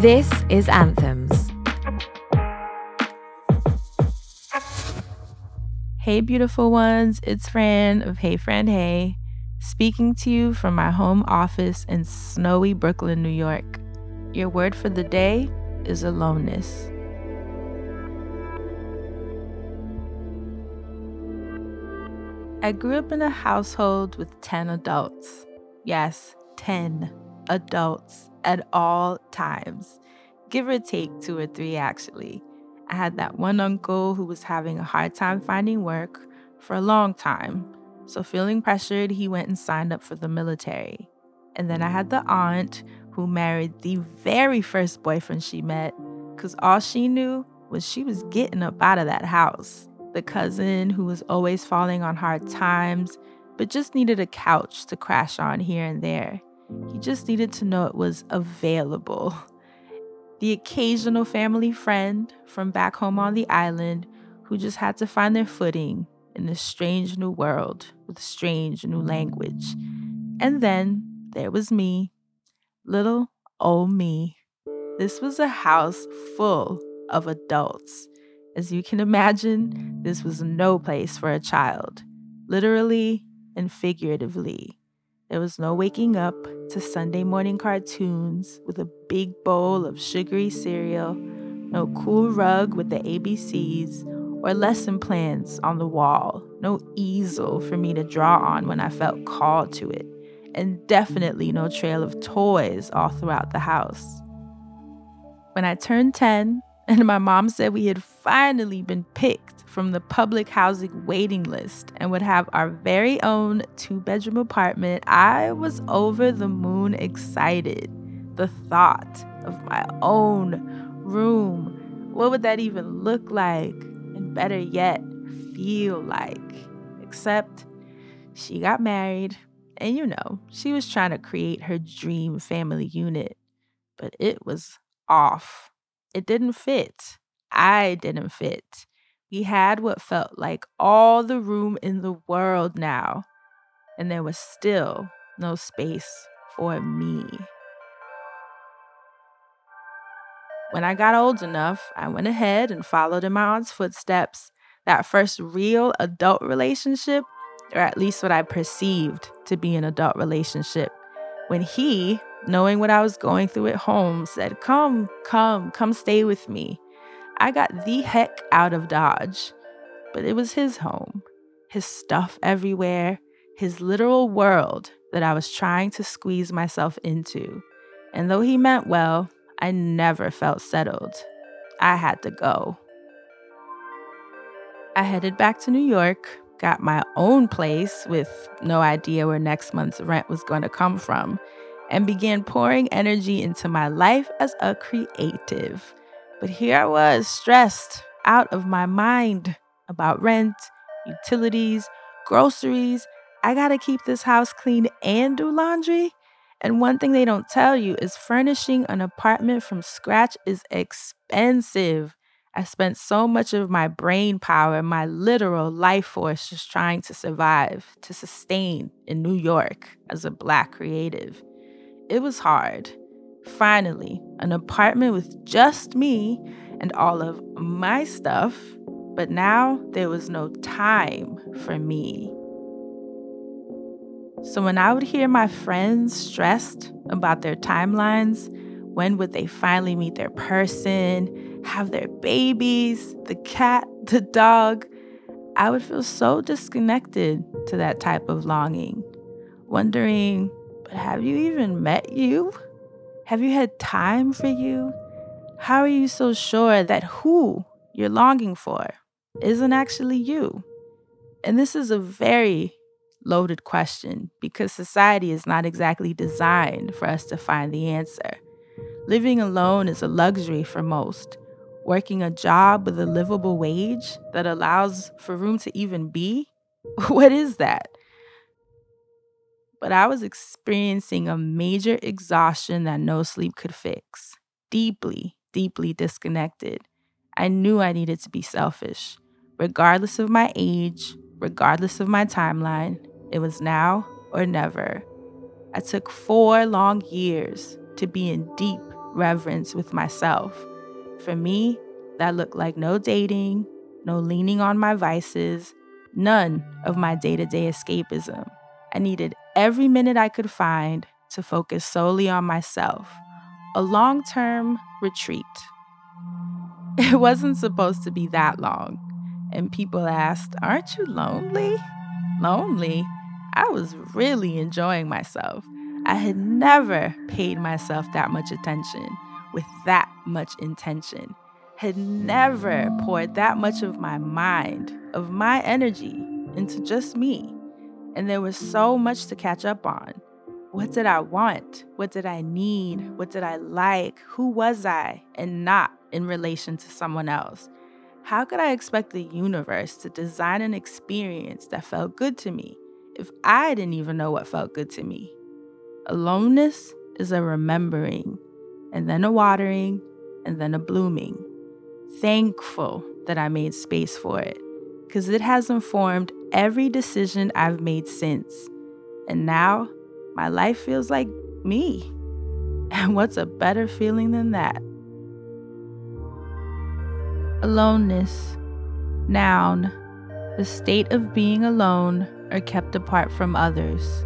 This is Anthems. Hey, beautiful ones, it's Fran of Hey Fran Hey, speaking to you from my home office in snowy Brooklyn, New York. Your word for the day is aloneness. I grew up in a household with 10 adults. Yes, 10 adults at all times, give or take two or three, actually. I had that one uncle who was having a hard time finding work for a long time. So, feeling pressured, he went and signed up for the military. And then I had the aunt who married the very first boyfriend she met because all she knew was she was getting up out of that house the cousin who was always falling on hard times, but just needed a couch to crash on here and there. He just needed to know it was available. The occasional family friend from back home on the island who just had to find their footing in a strange new world with a strange new language. And then there was me, little old me. This was a house full of adults. As you can imagine, this was no place for a child, literally and figuratively. There was no waking up to Sunday morning cartoons with a big bowl of sugary cereal, no cool rug with the ABCs, or lesson plans on the wall, no easel for me to draw on when I felt called to it, and definitely no trail of toys all throughout the house. When I turned 10, and my mom said we had finally been picked from the public housing waiting list and would have our very own two bedroom apartment. I was over the moon excited. The thought of my own room. What would that even look like? And better yet, feel like? Except she got married, and you know, she was trying to create her dream family unit, but it was off. It didn't fit. I didn't fit. We had what felt like all the room in the world now, and there was still no space for me. When I got old enough, I went ahead and followed in my aunt's footsteps. That first real adult relationship, or at least what I perceived to be an adult relationship, when he knowing what I was going through at home, said, Come, come, come stay with me. I got the heck out of Dodge. But it was his home, his stuff everywhere, his literal world that I was trying to squeeze myself into. And though he meant well, I never felt settled. I had to go. I headed back to New York, got my own place with no idea where next month's rent was going to come from, and began pouring energy into my life as a creative. But here I was, stressed out of my mind about rent, utilities, groceries. I gotta keep this house clean and do laundry. And one thing they don't tell you is furnishing an apartment from scratch is expensive. I spent so much of my brain power, my literal life force, just trying to survive, to sustain in New York as a Black creative it was hard. Finally, an apartment with just me and all of my stuff, but now there was no time for me. So when I would hear my friends stressed about their timelines, when would they finally meet their person, have their babies, the cat, the dog, I would feel so disconnected to that type of longing, wondering but have you even met you? Have you had time for you? How are you so sure that who you're longing for isn't actually you? And this is a very loaded question because society is not exactly designed for us to find the answer. Living alone is a luxury for most. Working a job with a livable wage that allows for room to even be? What is that? But I was experiencing a major exhaustion that no sleep could fix. Deeply, deeply disconnected. I knew I needed to be selfish. Regardless of my age, regardless of my timeline, it was now or never. I took four long years to be in deep reverence with myself. For me, that looked like no dating, no leaning on my vices, none of my day to day escapism. I needed every minute I could find to focus solely on myself, a long term retreat. It wasn't supposed to be that long, and people asked, Aren't you lonely? Lonely? I was really enjoying myself. I had never paid myself that much attention with that much intention, had never poured that much of my mind, of my energy into just me. And there was so much to catch up on. What did I want? What did I need? What did I like? Who was I and not in relation to someone else? How could I expect the universe to design an experience that felt good to me if I didn't even know what felt good to me? Aloneness is a remembering, and then a watering, and then a blooming. Thankful that I made space for it, because it has informed every decision I've made since. And now my life feels like me. And what's a better feeling than that? Aloneness. Noun. The state of being alone or kept apart from others.